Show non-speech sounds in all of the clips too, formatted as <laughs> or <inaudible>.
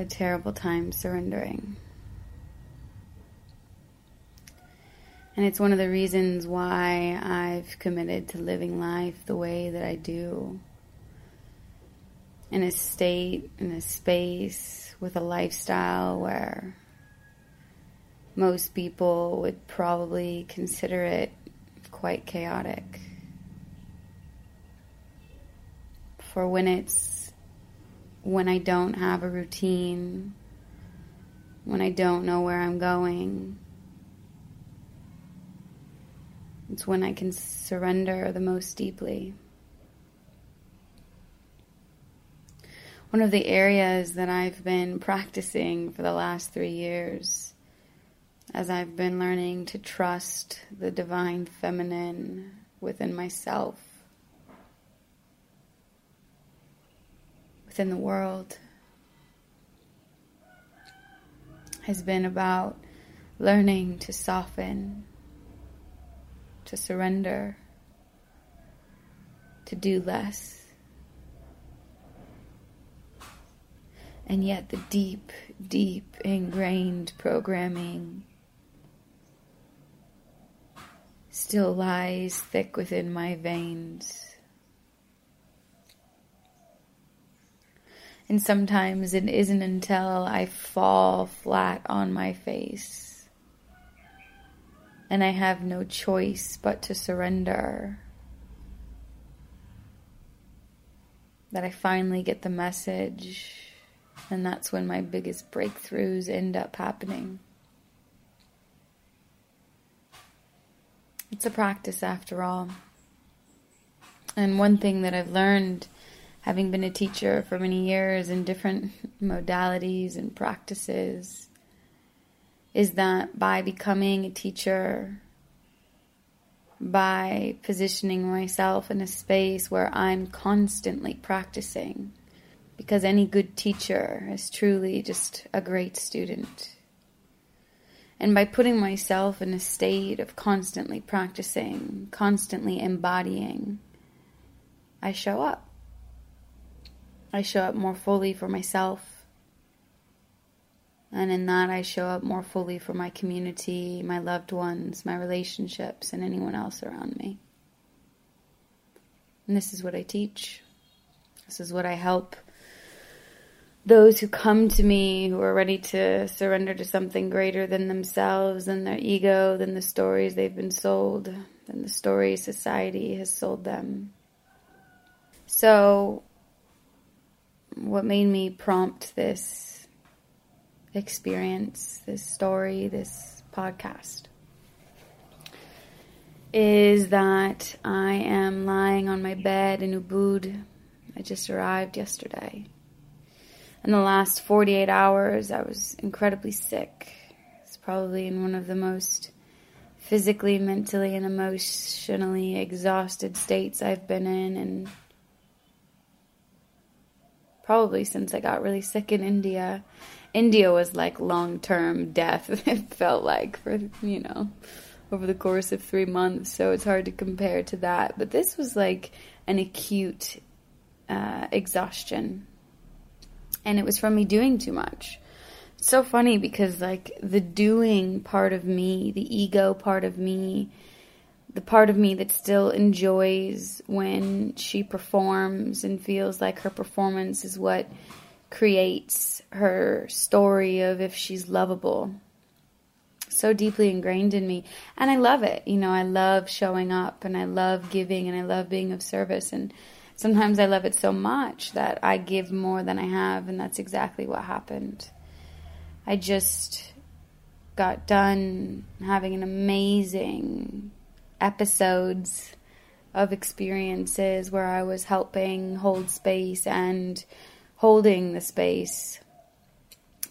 A terrible time surrendering. And it's one of the reasons why I've committed to living life the way that I do. In a state, in a space, with a lifestyle where most people would probably consider it quite chaotic. For when it's when I don't have a routine, when I don't know where I'm going, it's when I can surrender the most deeply. One of the areas that I've been practicing for the last three years as I've been learning to trust the divine feminine within myself within the world has been about learning to soften, to surrender, to do less. And yet, the deep, deep ingrained programming still lies thick within my veins. And sometimes it isn't until I fall flat on my face and I have no choice but to surrender that I finally get the message. And that's when my biggest breakthroughs end up happening. It's a practice after all. And one thing that I've learned having been a teacher for many years in different modalities and practices, is that by becoming a teacher, by positioning myself in a space where I'm constantly practicing, because any good teacher is truly just a great student. And by putting myself in a state of constantly practicing, constantly embodying, I show up. I show up more fully for myself. And in that, I show up more fully for my community, my loved ones, my relationships, and anyone else around me. And this is what I teach. This is what I help those who come to me who are ready to surrender to something greater than themselves, than their ego, than the stories they've been sold, than the stories society has sold them. So, what made me prompt this experience, this story, this podcast is that I am lying on my bed in Ubud. I just arrived yesterday. In the last 48 hours, I was incredibly sick. It's probably in one of the most physically, mentally, and emotionally exhausted states I've been in, and probably since I got really sick in India. India was like long term <laughs> death, it felt like, for, you know, over the course of three months. So it's hard to compare to that. But this was like an acute uh, exhaustion. And it was from me doing too much. It's so funny because, like, the doing part of me, the ego part of me, the part of me that still enjoys when she performs and feels like her performance is what creates her story of if she's lovable. So deeply ingrained in me. And I love it. You know, I love showing up and I love giving and I love being of service. And sometimes I love it so much that I give more than I have. And that's exactly what happened. I just got done having an amazing episodes of experiences where I was helping hold space and holding the space,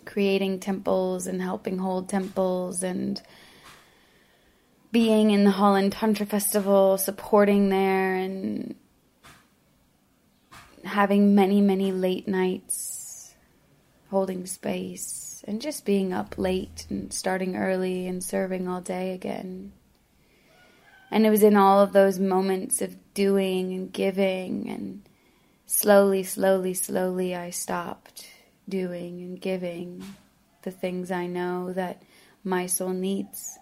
creating temples and helping hold temples and being in the Holland Tantra Festival, supporting there and having many, many late nights holding space and just being up late and starting early and serving all day again. And it was in all of those moments of doing and giving, and slowly, slowly, slowly, I stopped doing and giving the things I know that my soul needs.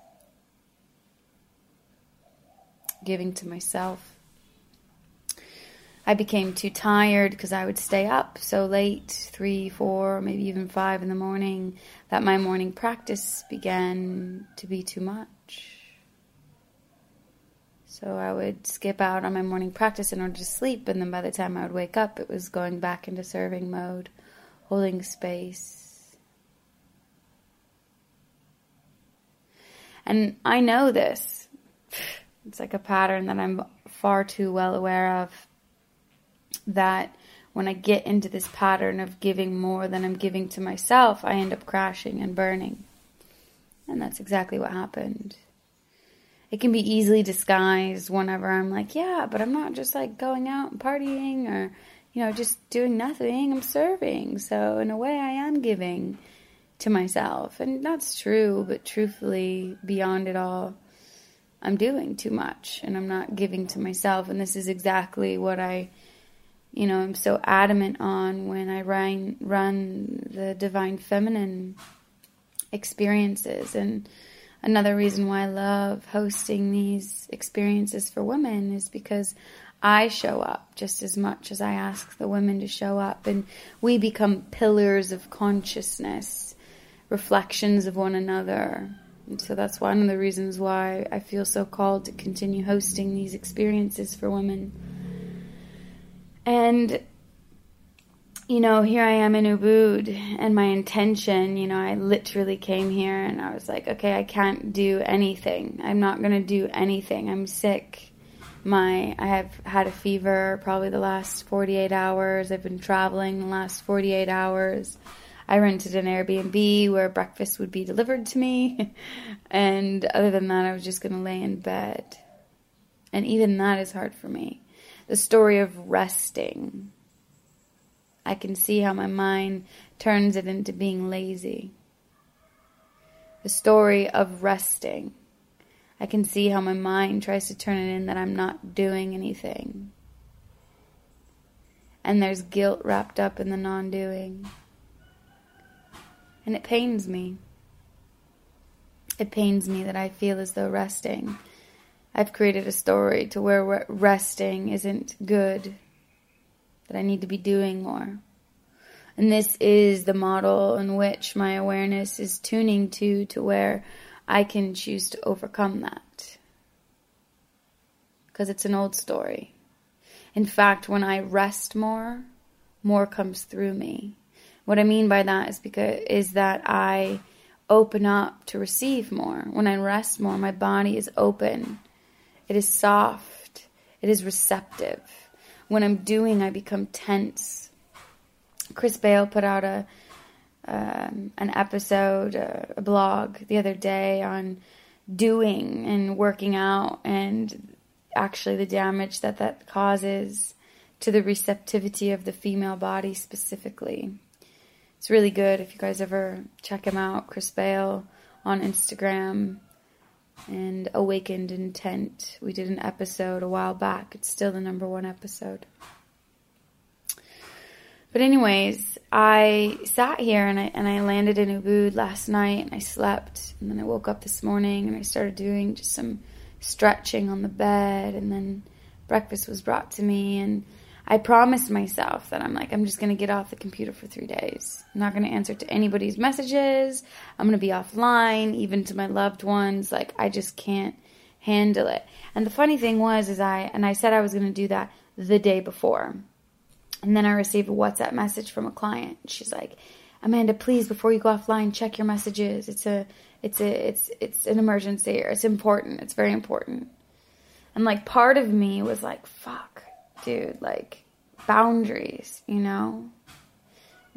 Giving to myself. I became too tired because I would stay up so late, three, four, maybe even five in the morning, that my morning practice began to be too much. So I would skip out on my morning practice in order to sleep, and then by the time I would wake up, it was going back into serving mode, holding space. And I know this. <sighs> It's like a pattern that I'm far too well aware of. That when I get into this pattern of giving more than I'm giving to myself, I end up crashing and burning. And that's exactly what happened it can be easily disguised whenever I'm like, yeah, but I'm not just like going out and partying or, you know, just doing nothing. I'm serving. So in a way, I am giving to myself. And that's true, but truthfully, beyond it all, I'm doing too much and I'm not giving to myself. And this is exactly what I, you know, I'm so adamant on when I run, run the divine feminine experiences and, another reason why I love hosting these experiences for women is because I show up just as much as I ask the women to show up, and we become pillars of consciousness, reflections of one another. And so that's one of the reasons why I feel so called to continue hosting these experiences for women. And you know, here I am in Ubud, and my intention, you know, I literally came here and I was like, okay, I can't do anything. I'm not going to do anything. I'm sick. My, I have had a fever probably the last 48 hours. I've been traveling the last 48 hours. I rented an Airbnb where breakfast would be delivered to me. <laughs> and other than that, I was just going to lay in bed. And even that is hard for me. The story of resting I can see how my mind turns it into being lazy. The story of resting. I can see how my mind tries to turn it in that I'm not doing anything. And there's guilt wrapped up in the non doing. And it pains me. It pains me that I feel as though resting. I've created a story to where resting isn't good that I need to be doing more. And this is the model in which my awareness is tuning to, to where I can choose to overcome that. Because it's an old story. In fact, when I rest more, more comes through me. What I mean by that is because is that I open up to receive more. When I rest more, my body is open. It is soft. It is receptive when I'm doing, I become tense. Chris Bale put out a um, an episode, a, a blog the other day on doing and working out and actually the damage that that causes to the receptivity of the female body specifically. It's really good if you guys ever check him out, Chris Bale on Instagram and Awakened Intent. We did an episode a while back. It's still the number one episode. But anyways, I sat here and I and I landed in Ubud last night and I slept and then I woke up this morning and I started doing just some stretching on the bed and then breakfast was brought to me and I promised myself that I'm like, I'm just going to get off the computer for three days. I'm not going to answer to anybody's messages. I'm going to be offline, even to my loved ones. Like, I just can't handle it. And the funny thing was, is I, and I said I was going to do that the day before. And then I received a WhatsApp message from a client. She's like, Amanda, please, before you go offline, check your messages. It's a, it's a, it's, it's an emergency or it's important. It's very important. And like part of me was like, fuck, dude, like boundaries, you know?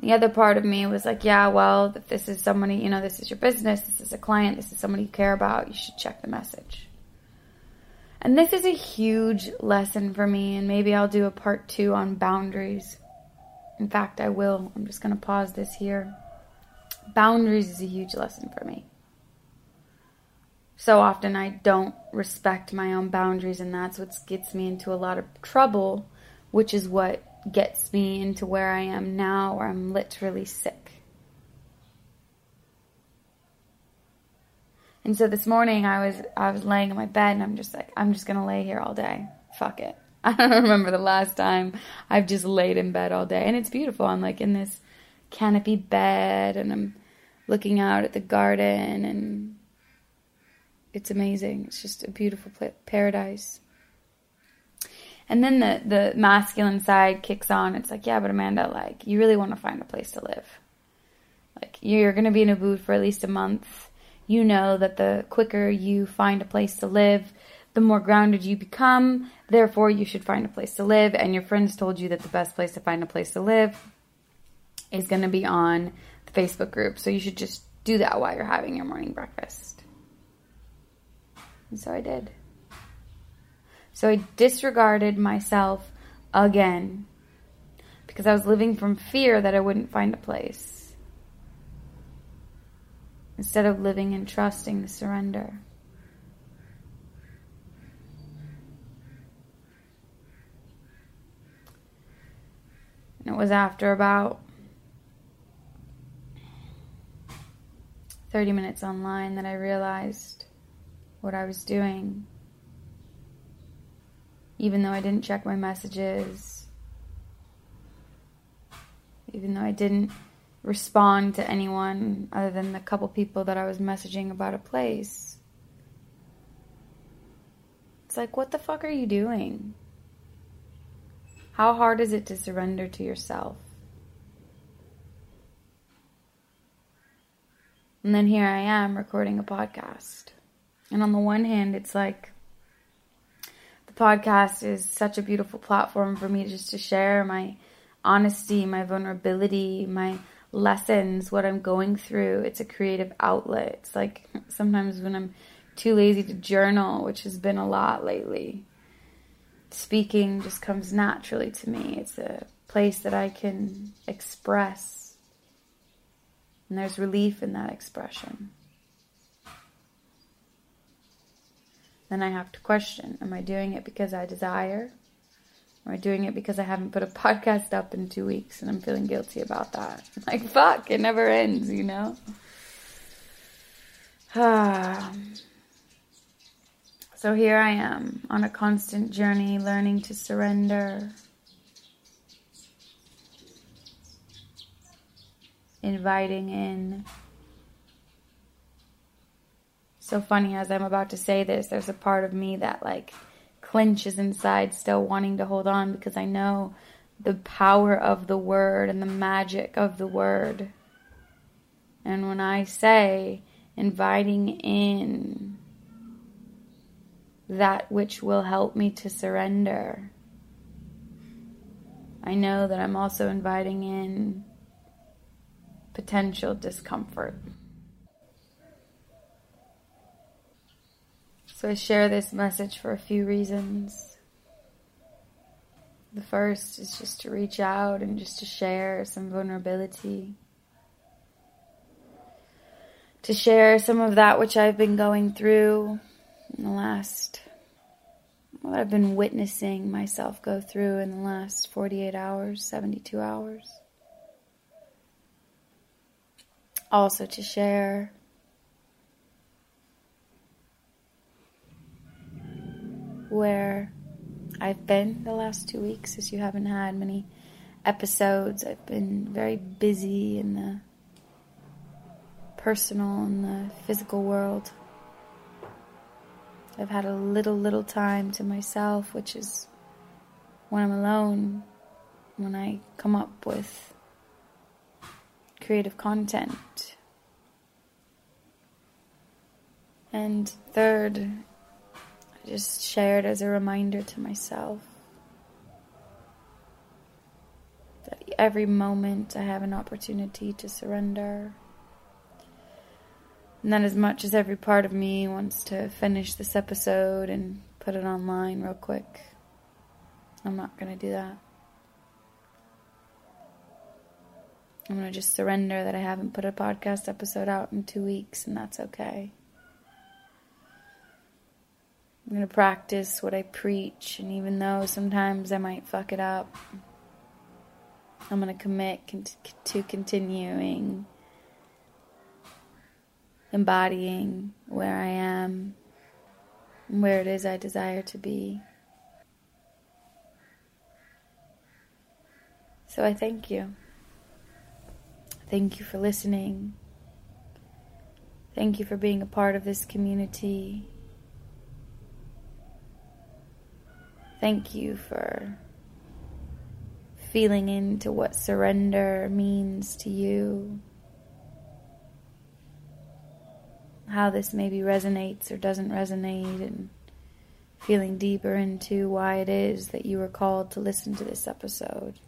The other part of me was like, yeah, well, if this is somebody, you know, this is your business, this is a client, this is somebody you care about, you should check the message. And this is a huge lesson for me, and maybe I'll do a part two on boundaries. In fact, I will. I'm just going to pause this here. Boundaries is a huge lesson for me. So often I don't respect my own boundaries, and that's what gets me into a lot of trouble, which is what gets me into where I am now, where I'm literally sick. And so this morning I was I was laying in my bed and I'm just like I'm just gonna lay here all day. Fuck it. <laughs> I don't remember the last time I've just laid in bed all day, and it's beautiful. I'm like in this canopy bed and I'm looking out at the garden and it's amazing. It's just a beautiful paradise. And then the, the masculine side kicks on. It's like, yeah, but Amanda, like, you really want to find a place to live. Like, you're going to be in Ubud for at least a month. You know that the quicker you find a place to live, the more grounded you become. Therefore, you should find a place to live. And your friends told you that the best place to find a place to live is going to be on the Facebook group. So you should just do that while you're having your morning breakfast. And so I did. So I disregarded myself again because I was living from fear that I wouldn't find a place instead of living and trusting the surrender. And it was after about 30 minutes online that I realized what I was doing even though I didn't check my messages, even though I didn't respond to anyone other than the couple people that I was messaging about a place. It's like, what the fuck are you doing? How hard is it to surrender to yourself? And then here I am recording a podcast. And on the one hand, it's like, the podcast is such a beautiful platform for me just to share my honesty, my vulnerability, my lessons, what I'm going through. It's a creative outlet. It's like sometimes when I'm too lazy to journal, which has been a lot lately, speaking just comes naturally to me. It's a place that I can express. And there's relief in that expression. Then I have to question Am I doing it because I desire? Am I doing it because I haven't put a <laughs> podcast up in two weeks and I'm feeling guilty about that? <laughs> Like, fuck, it never ends, you know? <sighs> so here I am on a constant journey, learning to surrender, inviting in so funny as I'm about to say this, there's a part of me that like clenches inside, still wanting to hold on because I know the power of the word and the magic of the word. And when I say inviting in that which will help me to surrender, I know that I'm also inviting in potential discomfort. So I share this message for a few reasons. The first is just to reach out and just to share some vulnerability. To share some of that which I've been going through in the last, what I've been witnessing myself go through in the last 48 hours, 72 hours. Also to share where I've been the last two weeks, as you haven't had many episodes. I've been very busy in the personal and the physical world. I've had a little, little time to myself, which is when I'm alone, when I come up with creative content. And third, just shared as a reminder to myself that every moment I have an opportunity to surrender. And then, as much as every part of me wants to finish this episode and put it online real quick, I'm not going to do that. I'm going to just surrender that I haven't put a podcast episode out in two weeks, and that's okay. I'm going to practice what I preach, and even though sometimes I might fuck it up, I'm going to commit to continuing embodying where I am, and where it is I desire to be. So I thank you. Thank you for listening. Thank you for being a part of this community. Thank you for feeling into what surrender means to you. how this maybe resonates or doesn't resonate and feeling deeper into why it is that you were called to listen to this episode.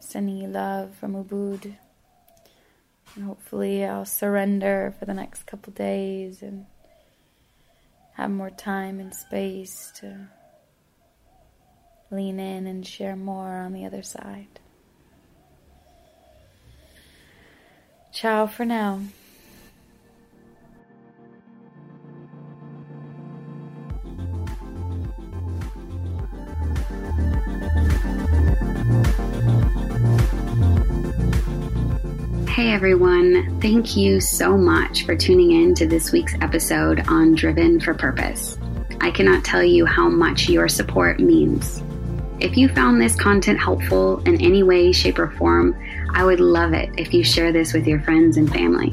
Sending you love from Ubud. And hopefully I'll surrender for the next couple days and have more time and space to lean in and share more on the other side. Ciao for now. Everyone, thank you so much for tuning in to this week's episode on Driven for Purpose. I cannot tell you how much your support means. If you found this content helpful in any way, shape, or form, I would love it if you share this with your friends and family.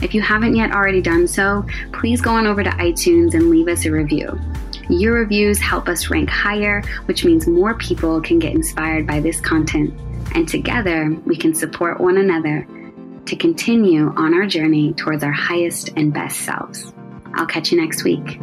If you haven't yet already done so, please go on over to iTunes and leave us a review. Your reviews help us rank higher, which means more people can get inspired by this content, and together we can support one another to continue on our journey towards our highest and best selves. I'll catch you next week.